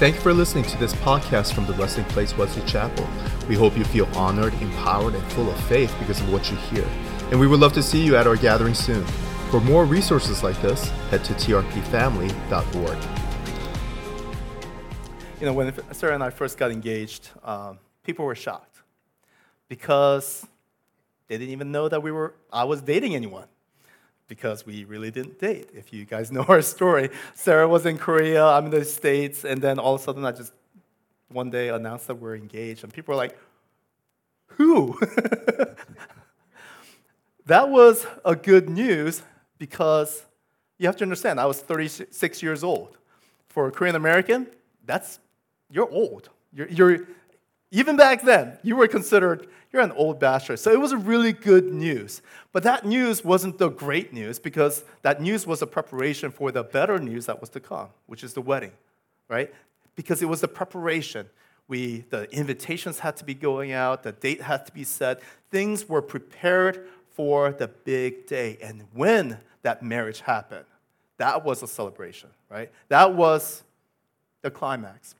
Thank you for listening to this podcast from the Resting Place Wesley Chapel. We hope you feel honored, empowered, and full of faith because of what you hear. And we would love to see you at our gathering soon. For more resources like this, head to trpfamily.org. You know, when Sarah and I first got engaged, um, people were shocked because they didn't even know that we were I was dating anyone because we really didn't date. If you guys know our story, Sarah was in Korea, I'm in the States, and then all of a sudden I just one day announced that we're engaged, and people were like, Who? that was a good news because you have to understand, I was 36 years old. For a Korean American, that's you're old. You're, you're, even back then, you were considered, you're an old bachelor. So it was really good news. But that news wasn't the great news because that news was a preparation for the better news that was to come, which is the wedding, right? Because it was the preparation. We, the invitations had to be going out, the date had to be set. Things were prepared for the big day. And when that marriage happened, that was a celebration, right? That was the climax.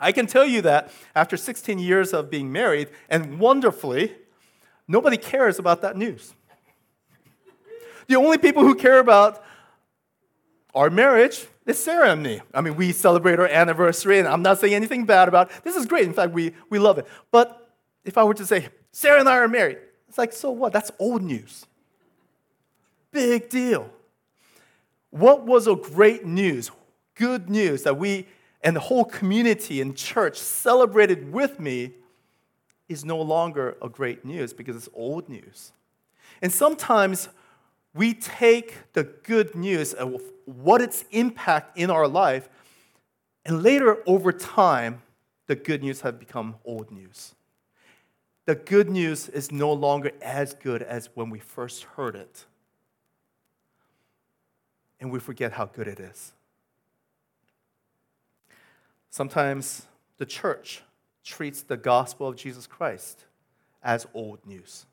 I can tell you that after 16 years of being married, and wonderfully, nobody cares about that news. The only people who care about our marriage is Sarah and me. I mean, we celebrate our anniversary, and I'm not saying anything bad about it. This is great. In fact, we, we love it. But if I were to say, Sarah and I are married, it's like, so what? That's old news. Big deal. What was a great news, good news that we and the whole community and church celebrated with me is no longer a great news because it's old news. And sometimes we take the good news of what its impact in our life, and later over time, the good news have become old news. The good news is no longer as good as when we first heard it. And we forget how good it is. Sometimes the church treats the gospel of Jesus Christ as old news,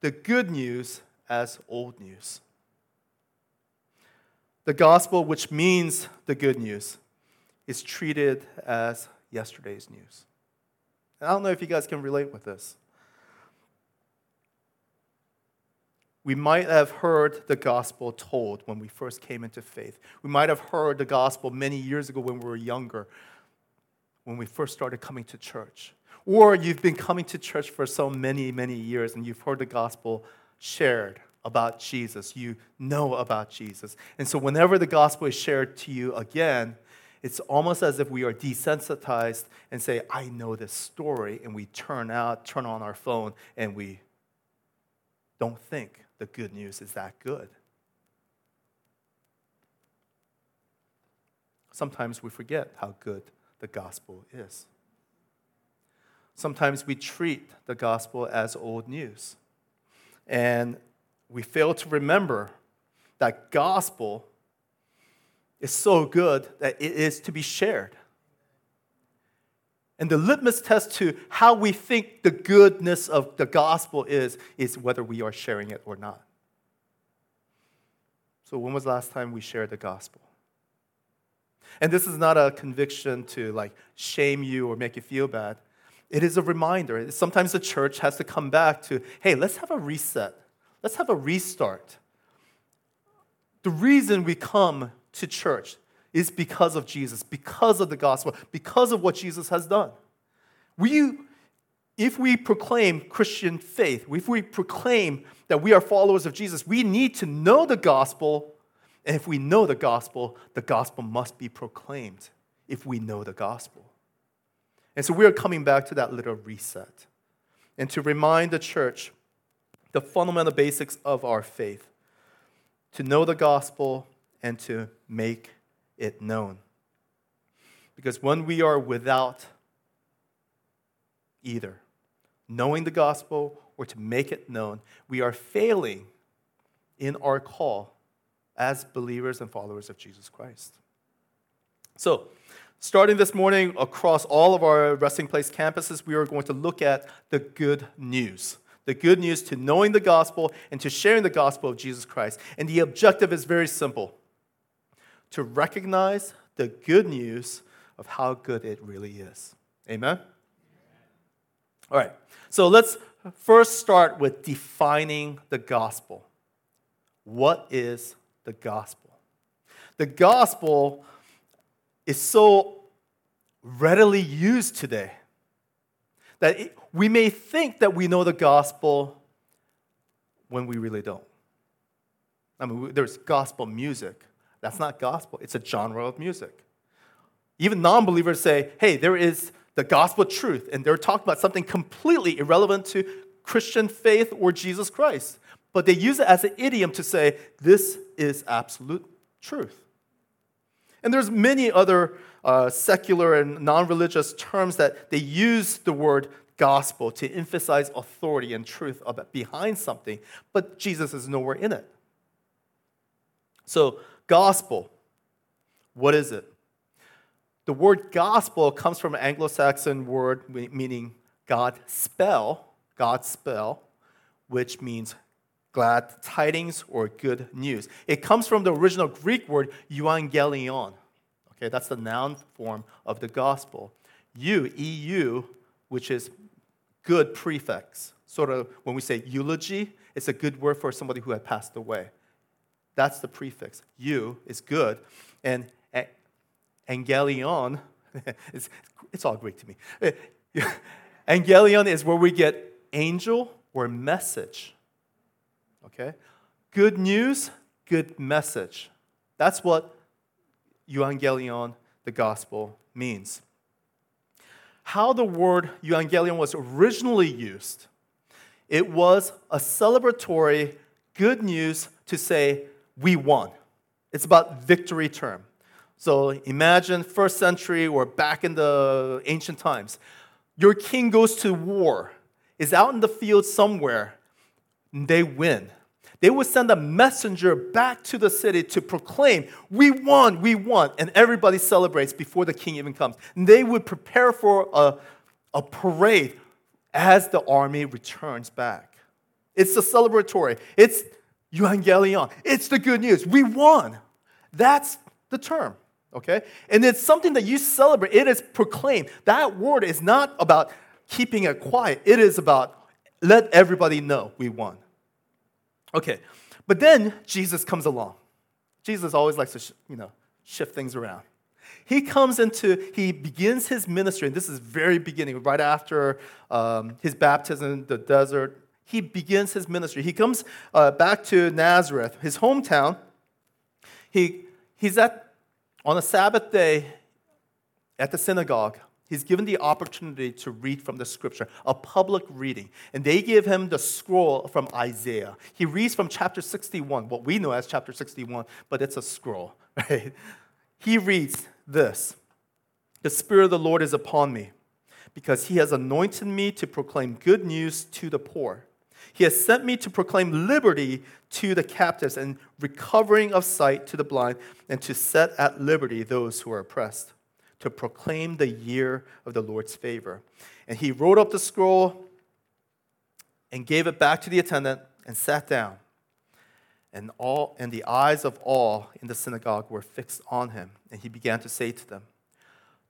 the good news as old news. The gospel, which means the good news, is treated as yesterday's news. And I don't know if you guys can relate with this. We might have heard the gospel told when we first came into faith. We might have heard the gospel many years ago when we were younger when we first started coming to church. Or you've been coming to church for so many, many years and you've heard the gospel shared about Jesus. You know about Jesus. And so whenever the gospel is shared to you again, it's almost as if we are desensitized and say, I know this story, and we turn out, turn on our phone, and we don't think the good news is that good. Sometimes we forget how good the gospel is. Sometimes we treat the gospel as old news, and we fail to remember that gospel is so good that it is to be shared. And the litmus test to how we think the goodness of the gospel is, is whether we are sharing it or not. So, when was the last time we shared the gospel? And this is not a conviction to like shame you or make you feel bad. It is a reminder. Sometimes the church has to come back to, hey, let's have a reset. Let's have a restart. The reason we come to church is because of Jesus, because of the gospel, because of what Jesus has done. We, if we proclaim Christian faith, if we proclaim that we are followers of Jesus, we need to know the gospel and if we know the gospel, the gospel must be proclaimed if we know the gospel. And so we are coming back to that little reset and to remind the church the fundamental basics of our faith to know the gospel and to make it known. Because when we are without either knowing the gospel or to make it known, we are failing in our call as believers and followers of Jesus Christ. So, starting this morning across all of our resting place campuses, we are going to look at the good news. The good news to knowing the gospel and to sharing the gospel of Jesus Christ. And the objective is very simple to recognize the good news of how good it really is. Amen? All right, so let's first start with defining the gospel. What is the gospel? The gospel is so readily used today that it, we may think that we know the gospel when we really don't. I mean, there's gospel music. That's not gospel, it's a genre of music. Even non believers say, hey, there is the gospel truth, and they're talking about something completely irrelevant to Christian faith or Jesus Christ. But they use it as an idiom to say, this is absolute truth. And there's many other uh, secular and non-religious terms that they use the word gospel to emphasize authority and truth behind something, but Jesus is nowhere in it. So, gospel, what is it? The word gospel comes from an Anglo Saxon word meaning God spell, God spell, which means glad tidings or good news. It comes from the original Greek word euangelion. Okay, that's the noun form of the gospel. Eu, EU, which is good prefix. Sort of when we say eulogy, it's a good word for somebody who had passed away. That's the prefix. Eu is good. And angelion, it's, it's all Greek to me. angelion is where we get angel or message. Okay? Good news, good message. That's what euangelion, the gospel, means. How the word euangelion was originally used, it was a celebratory good news to say, we won. It's about victory term. So imagine first century or back in the ancient times. Your king goes to war, is out in the field somewhere, they win they would send a messenger back to the city to proclaim, We won, we won. And everybody celebrates before the king even comes. And they would prepare for a, a parade as the army returns back. It's the celebratory, it's euangelion, it's the good news. We won. That's the term, okay? And it's something that you celebrate, it is proclaimed. That word is not about keeping it quiet, it is about let everybody know we won. Okay, but then Jesus comes along. Jesus always likes to, you know, shift things around. He comes into, he begins his ministry, and this is very beginning, right after um, his baptism in the desert. He begins his ministry. He comes uh, back to Nazareth, his hometown. He, he's at, on a Sabbath day at the synagogue, he's given the opportunity to read from the scripture, a public reading. And they give him the scroll from Isaiah. He reads from chapter 61, what we know as chapter 61, but it's a scroll, right? He reads this The Spirit of the Lord is upon me, because he has anointed me to proclaim good news to the poor. He has sent me to proclaim liberty to the captives and recovering of sight to the blind, and to set at liberty those who are oppressed to proclaim the year of the Lord's favor. And he wrote up the scroll and gave it back to the attendant and sat down. And all and the eyes of all in the synagogue were fixed on him, and he began to say to them,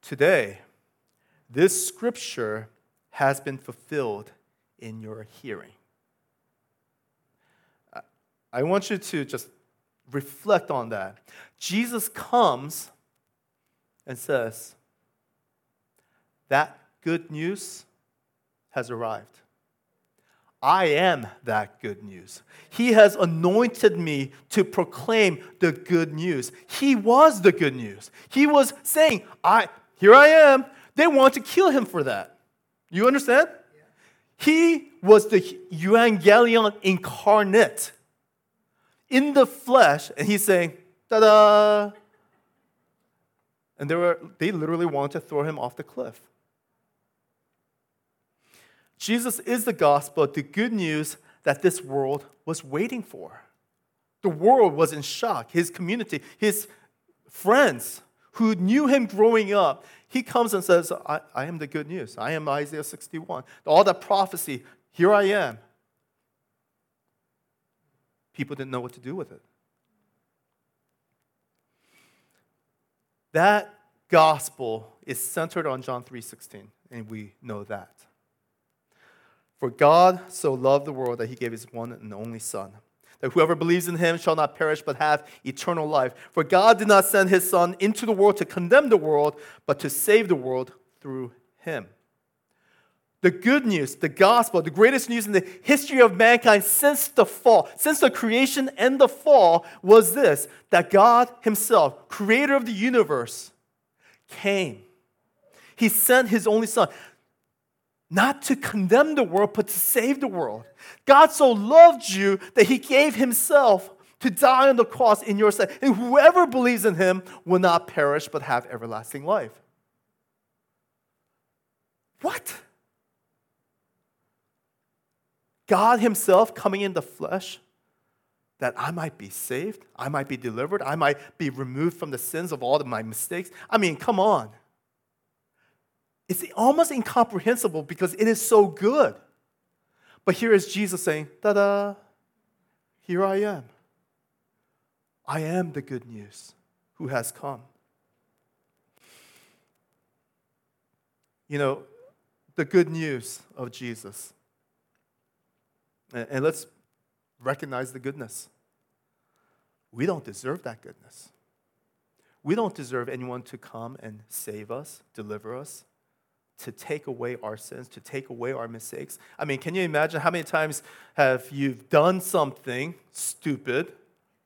Today, this scripture has been fulfilled in your hearing. I want you to just reflect on that. Jesus comes and says, That good news has arrived. I am that good news. He has anointed me to proclaim the good news. He was the good news. He was saying, I here I am. They want to kill him for that. You understand? Yeah. He was the evangelion incarnate in the flesh, and he's saying, ta-da, and they, were, they literally wanted to throw him off the cliff. Jesus is the gospel, the good news that this world was waiting for. The world was in shock. His community, his friends who knew him growing up, he comes and says, I, I am the good news. I am Isaiah 61. All that prophecy, here I am. People didn't know what to do with it. That gospel is centered on John 3:16, and we know that. For God so loved the world that he gave his one and only son, that whoever believes in him shall not perish but have eternal life. For God did not send his son into the world to condemn the world, but to save the world through him. The good news, the gospel, the greatest news in the history of mankind since the fall, since the creation and the fall, was this that God Himself, creator of the universe, came. He sent His only Son, not to condemn the world, but to save the world. God so loved you that He gave Himself to die on the cross in your stead. And whoever believes in Him will not perish, but have everlasting life. What? God Himself coming in the flesh that I might be saved, I might be delivered, I might be removed from the sins of all of my mistakes. I mean, come on. It's almost incomprehensible because it is so good. But here is Jesus saying, ta da, here I am. I am the good news who has come. You know, the good news of Jesus and let's recognize the goodness. We don't deserve that goodness. We don't deserve anyone to come and save us, deliver us, to take away our sins, to take away our mistakes. I mean, can you imagine how many times have you done something stupid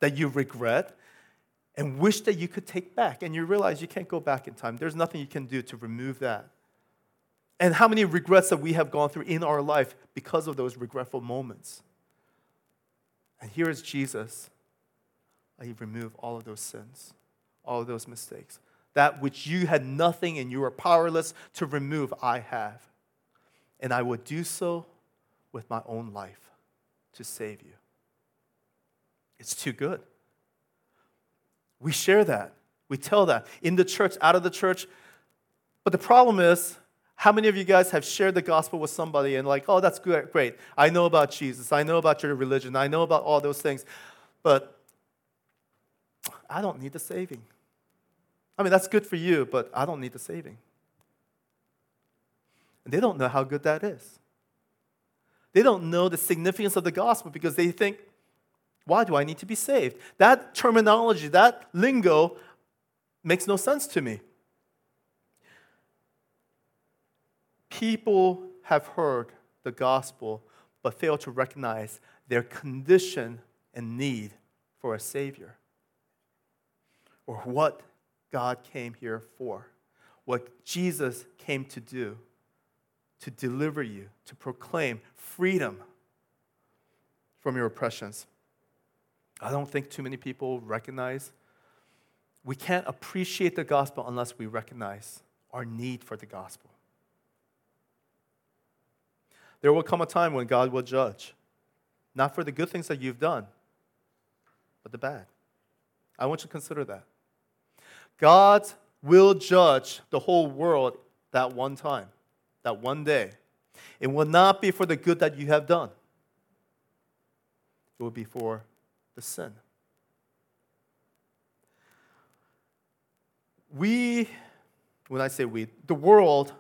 that you regret and wish that you could take back and you realize you can't go back in time. There's nothing you can do to remove that. And how many regrets that we have gone through in our life because of those regretful moments. And here is Jesus. He removed all of those sins, all of those mistakes. That which you had nothing and you were powerless to remove, I have. And I will do so with my own life to save you. It's too good. We share that. We tell that in the church, out of the church. But the problem is, how many of you guys have shared the gospel with somebody and, like, oh, that's good, great. I know about Jesus. I know about your religion. I know about all those things. But I don't need the saving. I mean, that's good for you, but I don't need the saving. And they don't know how good that is. They don't know the significance of the gospel because they think, why do I need to be saved? That terminology, that lingo makes no sense to me. People have heard the gospel but fail to recognize their condition and need for a Savior or what God came here for, what Jesus came to do to deliver you, to proclaim freedom from your oppressions. I don't think too many people recognize. We can't appreciate the gospel unless we recognize our need for the gospel. There will come a time when God will judge, not for the good things that you've done, but the bad. I want you to consider that. God will judge the whole world that one time, that one day. It will not be for the good that you have done, it will be for the sin. We, when I say we, the world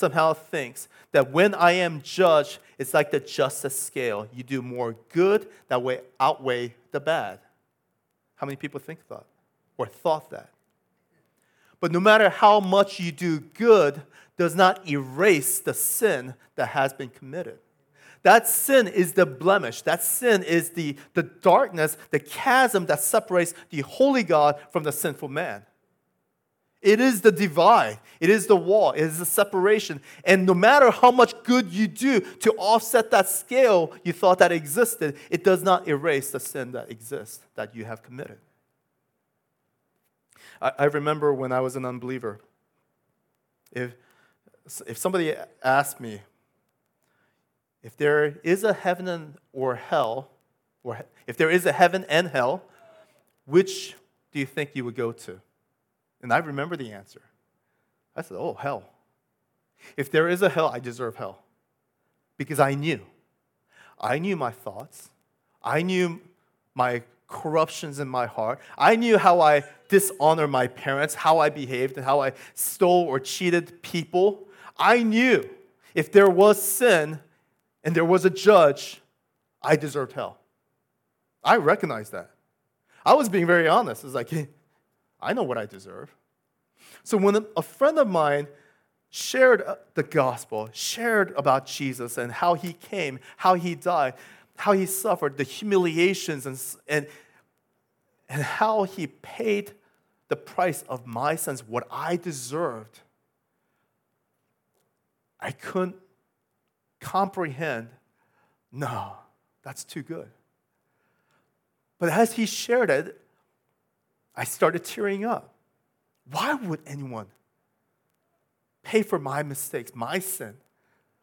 somehow thinks that when I am judged, it's like the justice scale. You do more good, that way outweigh the bad. How many people think that or thought that? But no matter how much you do good, does not erase the sin that has been committed. That sin is the blemish. That sin is the, the darkness, the chasm that separates the holy God from the sinful man. It is the divide. It is the wall. It is the separation. And no matter how much good you do to offset that scale you thought that existed, it does not erase the sin that exists that you have committed. I, I remember when I was an unbeliever, if, if somebody asked me if there is a heaven or hell, or if there is a heaven and hell, which do you think you would go to? And I remember the answer. I said, Oh, hell. If there is a hell, I deserve hell. Because I knew. I knew my thoughts. I knew my corruptions in my heart. I knew how I dishonored my parents, how I behaved, and how I stole or cheated people. I knew if there was sin and there was a judge, I deserved hell. I recognized that. I was being very honest. It's like, I know what I deserve. So when a friend of mine shared uh, the gospel, shared about Jesus and how he came, how he died, how he suffered, the humiliations, and, and, and how he paid the price of my sins, what I deserved, I couldn't comprehend no, that's too good. But as he shared it, I started tearing up. Why would anyone pay for my mistakes, my sin,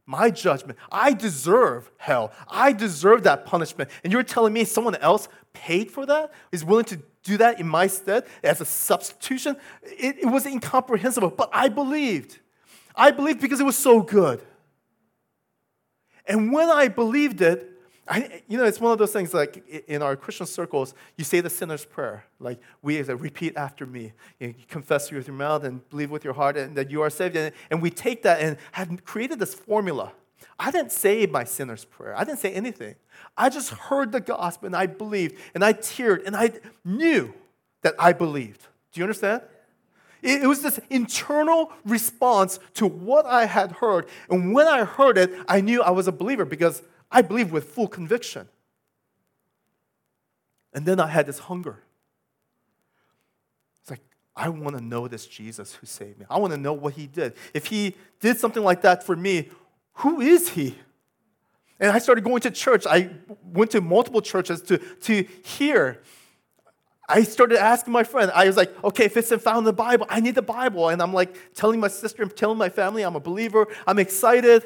my judgment. I deserve hell. I deserve that punishment. And you're telling me someone else paid for that? Is willing to do that in my stead as a substitution? It, it was incomprehensible, but I believed. I believed because it was so good. And when I believed it, I, you know, it's one of those things like in our Christian circles, you say the sinner's prayer. Like, we as a repeat after me. You, confess with your mouth and believe with your heart and that you are saved. And, and we take that and have created this formula. I didn't say my sinner's prayer, I didn't say anything. I just heard the gospel and I believed and I teared and I knew that I believed. Do you understand? It, it was this internal response to what I had heard. And when I heard it, I knew I was a believer because I believe with full conviction. And then I had this hunger. It's like, I want to know this Jesus who saved me. I want to know what he did. If he did something like that for me, who is he? And I started going to church. I went to multiple churches to, to hear. I started asking my friend, I was like, okay, if it's found in the Bible, I need the Bible. And I'm like telling my sister, telling my family, I'm a believer, I'm excited.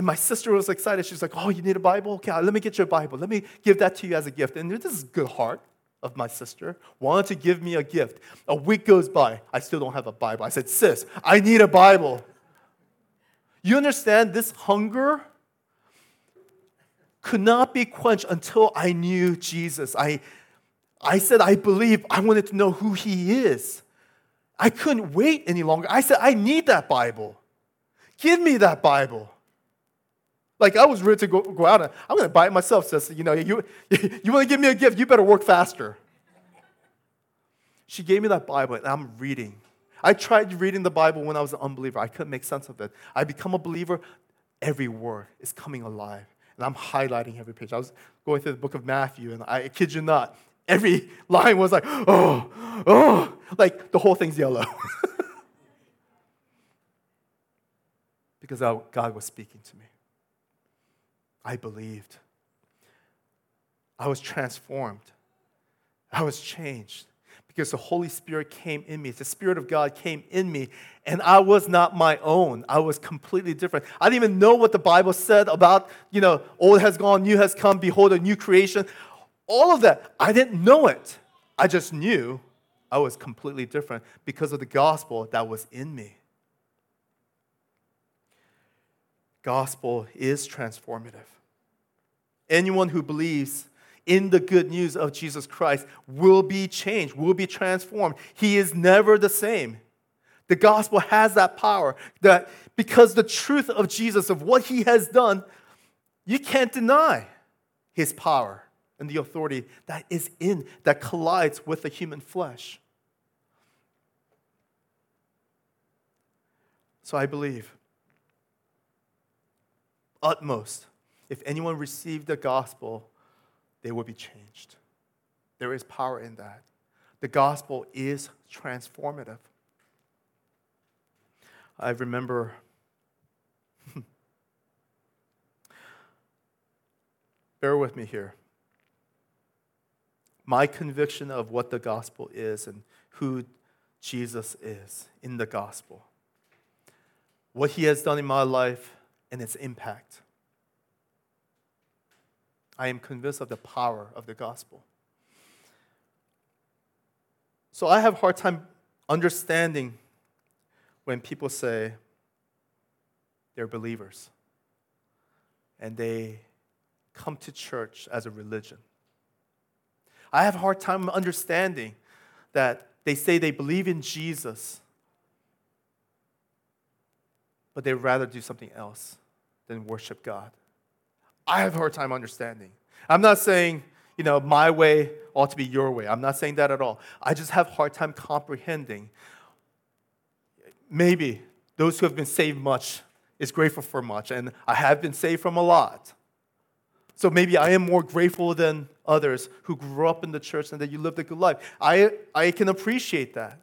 And my sister was excited. She's like, Oh, you need a Bible? Okay, let me get you a Bible. Let me give that to you as a gift. And this is good heart of my sister. Wanted to give me a gift. A week goes by. I still don't have a Bible. I said, Sis, I need a Bible. You understand this hunger could not be quenched until I knew Jesus. I, I said, I believe. I wanted to know who he is. I couldn't wait any longer. I said, I need that Bible. Give me that Bible. Like I was ready to go, go out and I'm going to buy it myself. Says, you know, you, you want to give me a gift, you better work faster. She gave me that Bible and I'm reading. I tried reading the Bible when I was an unbeliever. I couldn't make sense of it. I become a believer, every word is coming alive. And I'm highlighting every page. I was going through the book of Matthew, and I, I kid you not, every line was like, oh, oh, like the whole thing's yellow. because God was speaking to me. I believed. I was transformed. I was changed because the Holy Spirit came in me. The Spirit of God came in me, and I was not my own. I was completely different. I didn't even know what the Bible said about, you know, old has gone, new has come, behold, a new creation. All of that, I didn't know it. I just knew I was completely different because of the gospel that was in me. Gospel is transformative. Anyone who believes in the good news of Jesus Christ will be changed, will be transformed. He is never the same. The gospel has that power that because the truth of Jesus, of what he has done, you can't deny his power and the authority that is in, that collides with the human flesh. So I believe, utmost, if anyone received the gospel, they will be changed. There is power in that. The gospel is transformative. I remember bear with me here. My conviction of what the gospel is and who Jesus is in the gospel, what he has done in my life and its impact. I am convinced of the power of the gospel. So I have a hard time understanding when people say they're believers and they come to church as a religion. I have a hard time understanding that they say they believe in Jesus, but they'd rather do something else than worship God. I have a hard time understanding. I'm not saying, you know, my way ought to be your way. I'm not saying that at all. I just have a hard time comprehending. Maybe those who have been saved much is grateful for much, and I have been saved from a lot. So maybe I am more grateful than others who grew up in the church and that you lived a good life. I, I can appreciate that.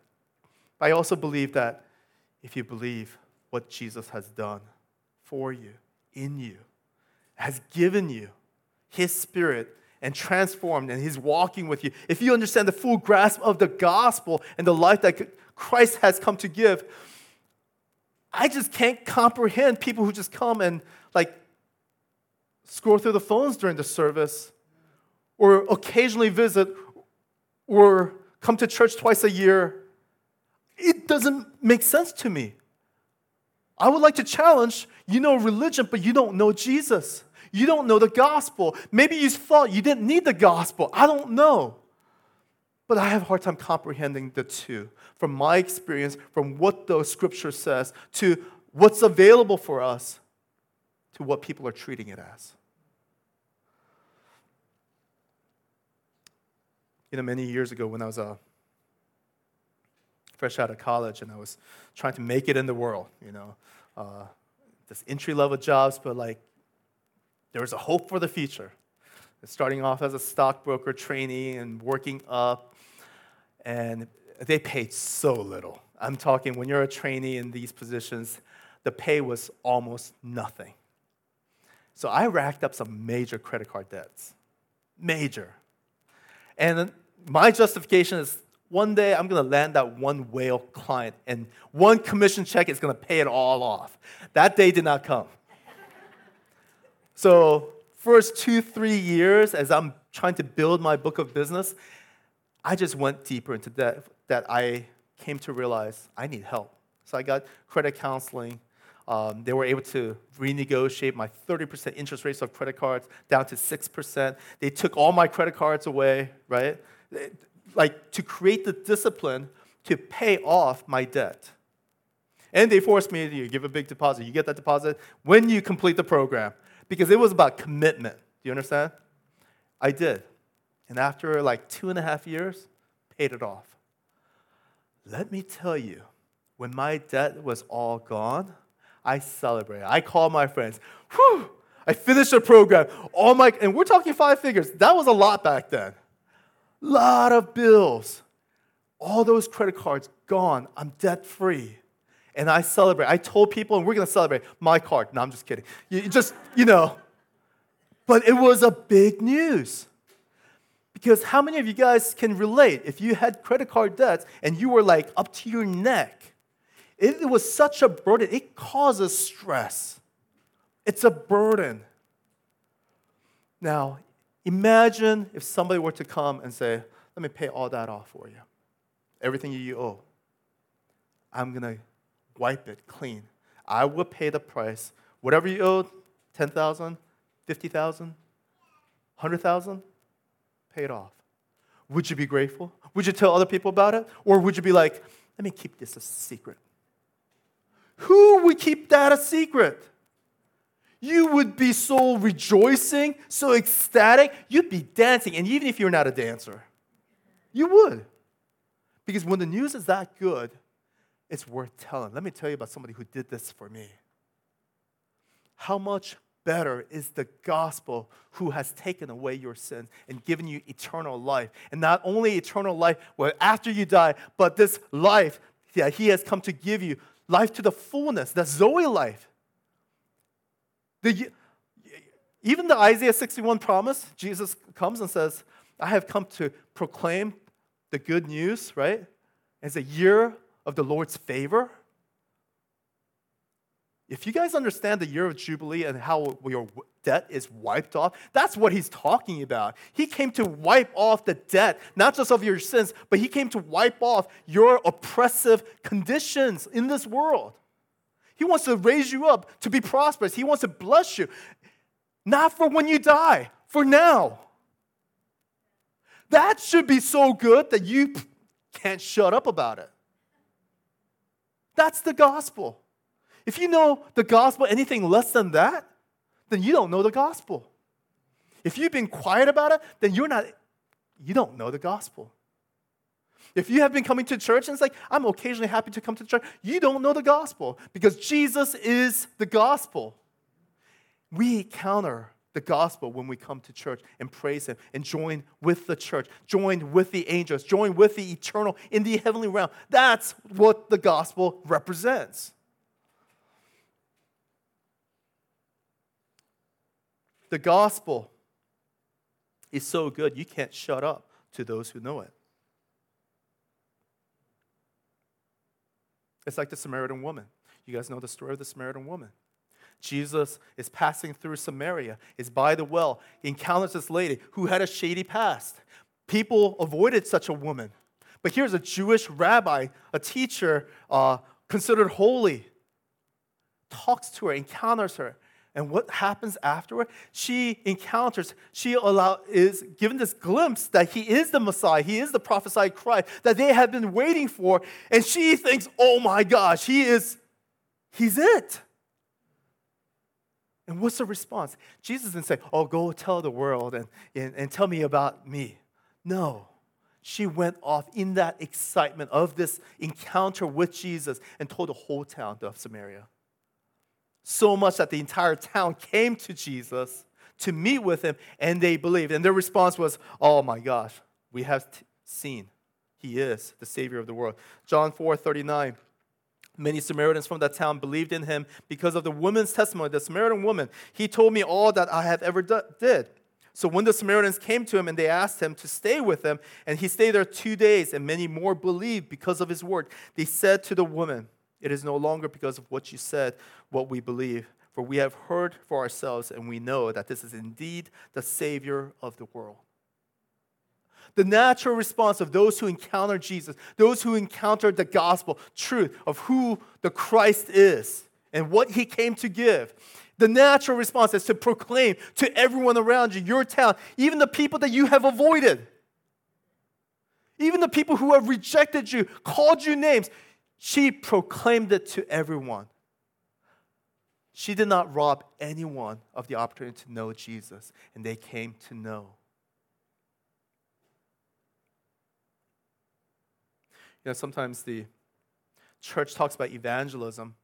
I also believe that if you believe what Jesus has done for you, in you, has given you his spirit and transformed, and he's walking with you, if you understand the full grasp of the gospel and the life that Christ has come to give, I just can't comprehend people who just come and like scroll through the phones during the service or occasionally visit or come to church twice a year. It doesn't make sense to me. I would like to challenge you know religion, but you don't know Jesus. You don't know the gospel. Maybe you thought you didn't need the gospel. I don't know. But I have a hard time comprehending the two from my experience, from what the scripture says, to what's available for us, to what people are treating it as. You know, many years ago when I was a uh, fresh out of college and I was trying to make it in the world, you know, uh, this entry level jobs, but like there was a hope for the future. Starting off as a stockbroker trainee and working up, and they paid so little. I'm talking when you're a trainee in these positions, the pay was almost nothing. So I racked up some major credit card debts. Major. And my justification is one day I'm going to land that one whale client, and one commission check is going to pay it all off. That day did not come. so, first two, three years, as I'm trying to build my book of business, I just went deeper into that, that I came to realize I need help. So I got credit counseling. Um, they were able to renegotiate my 30% interest rates of credit cards down to 6%. They took all my credit cards away, right? Like to create the discipline to pay off my debt. And they forced me to give a big deposit. You get that deposit when you complete the program because it was about commitment. Do you understand? I did. And after like two and a half years, paid it off. Let me tell you, when my debt was all gone, I celebrated. I called my friends. Whew! I finished the program. All my and we're talking five figures. That was a lot back then. Lot of bills. All those credit cards gone. I'm debt free. And I celebrate. I told people, and we're gonna celebrate my card. No, I'm just kidding. You just, you know. But it was a big news. Because how many of you guys can relate if you had credit card debts and you were like up to your neck? It was such a burden, it causes stress. It's a burden. Now, imagine if somebody were to come and say, Let me pay all that off for you. Everything you owe. I'm going to wipe it clean. I will pay the price. Whatever you owe, 10,000, 50,000, 100,000, paid off. Would you be grateful? Would you tell other people about it? Or would you be like, let me keep this a secret? Who would keep that a secret? You would be so rejoicing, so ecstatic, you'd be dancing. And even if you're not a dancer, you would. Because when the news is that good, it's worth telling. Let me tell you about somebody who did this for me. How much better is the gospel who has taken away your sins and given you eternal life. And not only eternal life well, after you die, but this life that he has come to give you life to the fullness, the Zoe life. The, even the Isaiah 61 promise, Jesus comes and says, I have come to proclaim the good news, right? It's a year of the Lord's favor. If you guys understand the year of Jubilee and how your debt is wiped off, that's what he's talking about. He came to wipe off the debt, not just of your sins, but he came to wipe off your oppressive conditions in this world. He wants to raise you up to be prosperous. He wants to bless you, not for when you die, for now. That should be so good that you can't shut up about it. That's the gospel. If you know the gospel anything less than that, then you don't know the gospel. If you've been quiet about it, then you're not you don't know the gospel. If you have been coming to church and it's like, I'm occasionally happy to come to church, you don't know the gospel because Jesus is the gospel. We encounter the gospel when we come to church and praise Him and join with the church, join with the angels, join with the eternal in the heavenly realm. That's what the gospel represents. The gospel is so good, you can't shut up to those who know it. It's like the Samaritan woman. You guys know the story of the Samaritan woman. Jesus is passing through Samaria, is by the well, he encounters this lady who had a shady past. People avoided such a woman. But here's a Jewish rabbi, a teacher uh, considered holy, talks to her, encounters her, and what happens afterward? She encounters, she allow, is given this glimpse that he is the Messiah, he is the prophesied Christ that they have been waiting for. And she thinks, oh my gosh, he is, he's it. And what's the response? Jesus didn't say, oh, go tell the world and, and, and tell me about me. No. She went off in that excitement of this encounter with Jesus and told the whole town of Samaria so much that the entire town came to Jesus to meet with him and they believed. And their response was, Oh my gosh, we have t- seen he is the Savior of the world. John 4 39. Many Samaritans from that town believed in him because of the woman's testimony. The Samaritan woman, he told me all that I have ever did. So when the Samaritans came to him and they asked him to stay with them, and he stayed there two days, and many more believed because of his word, they said to the woman, it is no longer because of what you said, what we believe, for we have heard for ourselves and we know that this is indeed the Savior of the world. The natural response of those who encounter Jesus, those who encounter the gospel, truth of who the Christ is and what he came to give. The natural response is to proclaim to everyone around you, your town, even the people that you have avoided, even the people who have rejected you, called you names. She proclaimed it to everyone. She did not rob anyone of the opportunity to know Jesus, and they came to know. You know, sometimes the church talks about evangelism,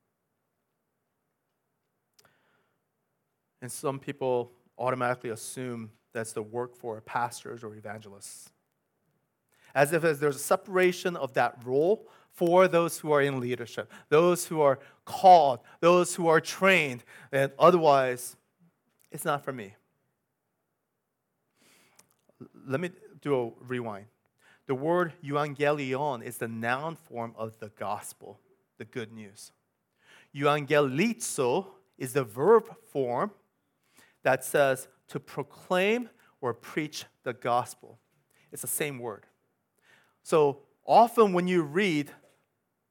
and some people automatically assume that's the work for pastors or evangelists. As if as there's a separation of that role for those who are in leadership, those who are called, those who are trained, and otherwise, it's not for me. Let me do a rewind. The word euangelion is the noun form of the gospel, the good news. Euangelizo is the verb form that says to proclaim or preach the gospel. It's the same word. So often when you read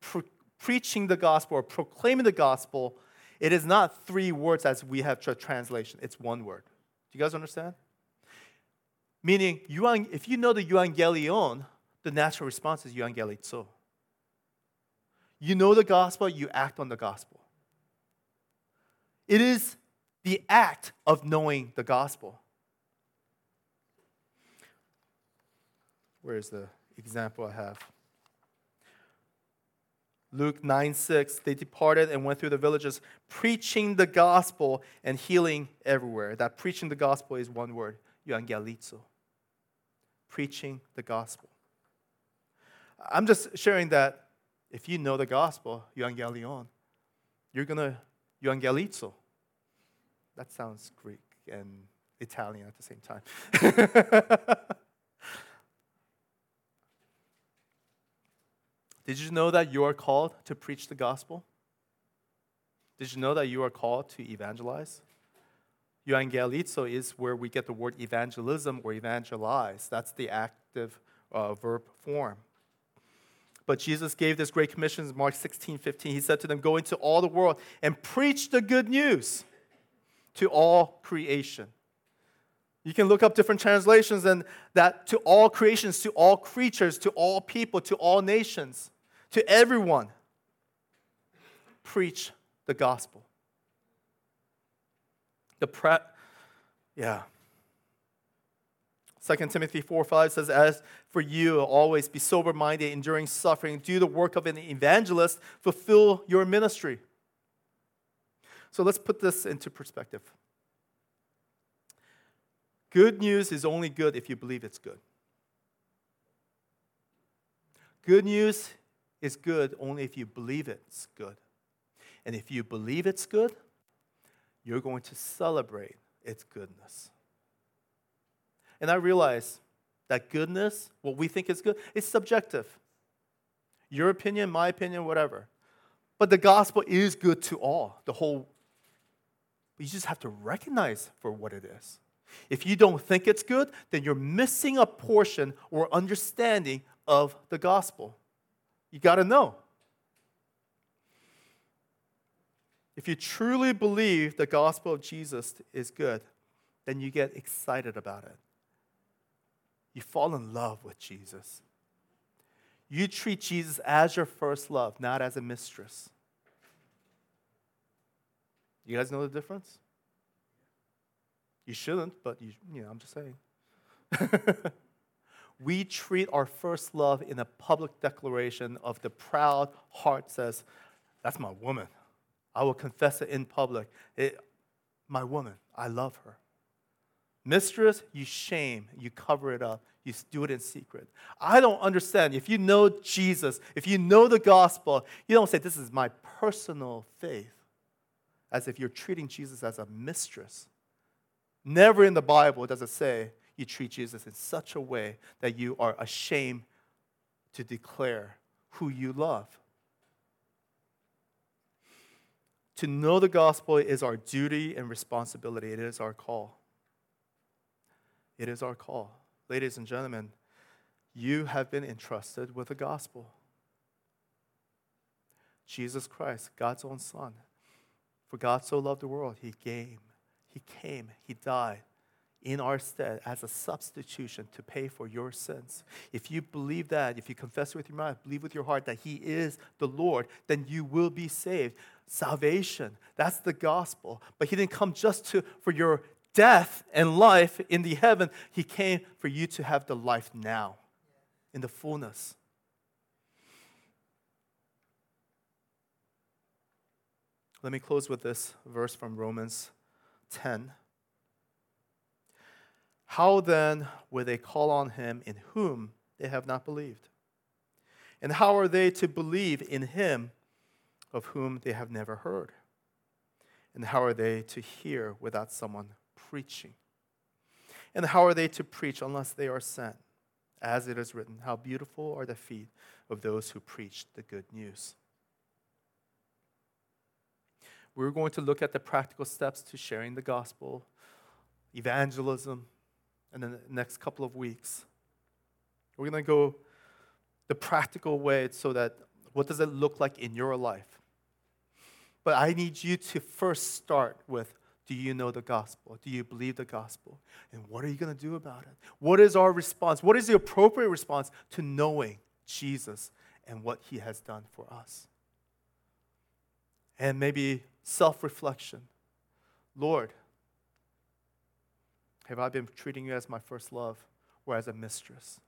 pre- preaching the gospel or proclaiming the gospel, it is not three words as we have tra- translation. It's one word. Do you guys understand? Meaning, if you know the euangelion, the natural response is euangelizo. You know the gospel, you act on the gospel. It is the act of knowing the gospel. Where's the example I have? Luke 9 6, they departed and went through the villages, preaching the gospel and healing everywhere. That preaching the gospel is one word, euangelizo. Preaching the gospel. I'm just sharing that if you know the gospel, euangelion, you're going to euangelizo. That sounds Greek and Italian at the same time. Did you know that you are called to preach the gospel? Did you know that you are called to evangelize? Euangelizo is where we get the word evangelism or evangelize. That's the active uh, verb form. But Jesus gave this great commission in Mark 16, 15. He said to them, Go into all the world and preach the good news to all creation. You can look up different translations and that to all creations, to all creatures, to all people, to all nations, to everyone, preach the gospel. The pre- yeah. 2 Timothy 4 5 says, As for you, always be sober minded, enduring suffering, do the work of an evangelist, fulfill your ministry. So let's put this into perspective. Good news is only good if you believe it's good. Good news is good only if you believe it's good. And if you believe it's good, you're going to celebrate its goodness. And I realize that goodness, what we think is good, is subjective. Your opinion, my opinion, whatever. But the gospel is good to all, the whole. But you just have to recognize for what it is. If you don't think it's good, then you're missing a portion or understanding of the gospel. You got to know. If you truly believe the gospel of Jesus is good, then you get excited about it. You fall in love with Jesus. You treat Jesus as your first love, not as a mistress. You guys know the difference? You shouldn't, but you, you know, I'm just saying. we treat our first love in a public declaration of the proud heart says, That's my woman. I will confess it in public. It, my woman, I love her. Mistress, you shame, you cover it up, you do it in secret. I don't understand. If you know Jesus, if you know the gospel, you don't say, This is my personal faith, as if you're treating Jesus as a mistress. Never in the Bible does it say you treat Jesus in such a way that you are ashamed to declare who you love. To know the gospel is our duty and responsibility, it is our call. It is our call. Ladies and gentlemen, you have been entrusted with the gospel. Jesus Christ, God's own Son. For God so loved the world, He came. He came, He died in our stead as a substitution to pay for your sins. If you believe that, if you confess with your mouth, believe with your heart that He is the Lord, then you will be saved. Salvation, that's the gospel. But He didn't come just to, for your death and life in the heaven. He came for you to have the life now, in the fullness. Let me close with this verse from Romans 10. How then will they call on him in whom they have not believed? And how are they to believe in him of whom they have never heard? And how are they to hear without someone preaching? And how are they to preach unless they are sent? As it is written, How beautiful are the feet of those who preach the good news. We're going to look at the practical steps to sharing the gospel, evangelism, in the next couple of weeks. We're going to go the practical way so that what does it look like in your life? But I need you to first start with do you know the gospel? Do you believe the gospel? And what are you going to do about it? What is our response? What is the appropriate response to knowing Jesus and what he has done for us? And maybe self reflection. Lord, have I been treating you as my first love or as a mistress?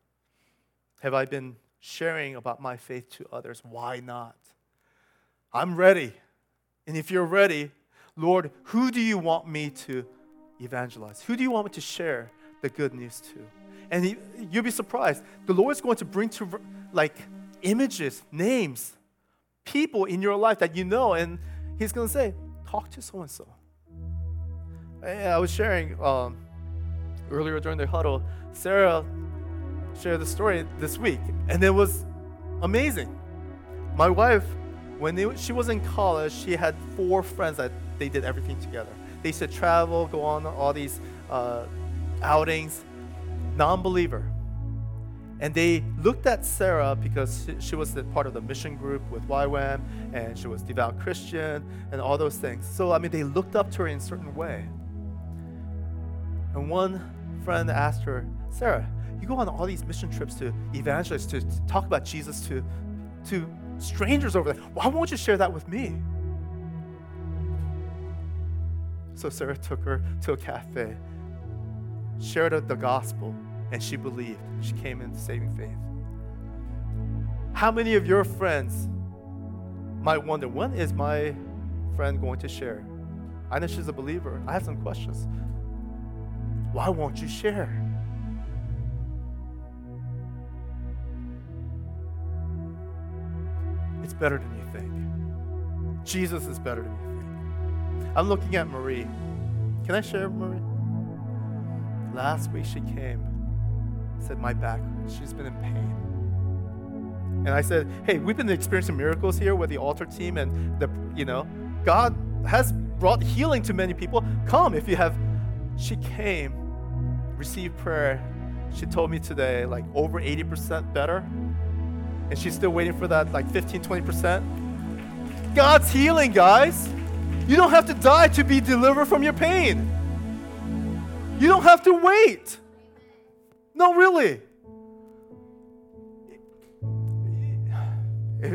Have I been sharing about my faith to others? Why not? I'm ready. And if you're ready, Lord, who do you want me to evangelize? Who do you want me to share the good news to? And you'll be surprised. The Lord is going to bring to like images, names, people in your life that you know, and He's going to say, "Talk to so and so." I was sharing um, earlier during the huddle, Sarah shared the story this week, and it was amazing. My wife, when they, she was in college, she had four friends that they did everything together. They used to travel, go on all these uh, outings, non believer. And they looked at Sarah because she, was part of the mission group with YWAM and she was devout Christian and all those things. So, I mean, they looked up to her in a certain way. And one friend asked her, Sarah, you go on all these mission trips to evangelize, to, to talk about Jesus to, to strangers over there. Why won't you share that with me? So Sarah took her to a cafe, shared the gospel, and she believed. She came into saving faith. How many of your friends might wonder, when is my friend going to share? I know she's a believer. I have some questions. Why won't you share? It's better than you think. Jesus is better than you think. I'm looking at Marie. Can I share Marie? Last week she came, said, My back, she's been in pain. And I said, Hey, we've been experiencing miracles here with the altar team, and the, you know, God has brought healing to many people. Come if you have. She came, received prayer. She told me today, like over 80% better. And she's still waiting for that, like 15, 20%. God's healing, guys. You don't have to die to be delivered from your pain. You don't have to wait. No, really.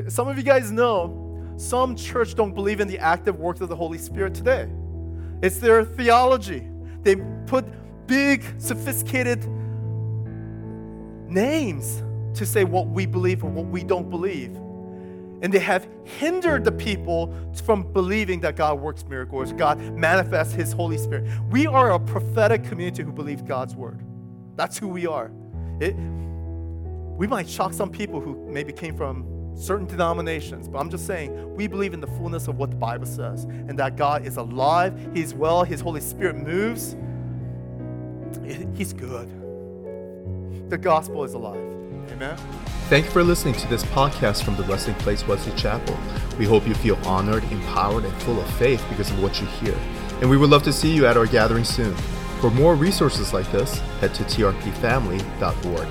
Some of you guys know some church don't believe in the active work of the Holy Spirit today. It's their theology. They put big, sophisticated names to say what we believe or what we don't believe. And they have hindered the people from believing that God works miracles, God manifests His Holy Spirit. We are a prophetic community who believes God's word. That's who we are. It, we might shock some people who maybe came from certain denominations, but I'm just saying we believe in the fullness of what the Bible says and that God is alive, He's well, His Holy Spirit moves. He's good. The gospel is alive. Amen. Thank you for listening to this podcast from the Resting Place Wesley Chapel. We hope you feel honored, empowered, and full of faith because of what you hear. And we would love to see you at our gathering soon. For more resources like this, head to trpfamily.org.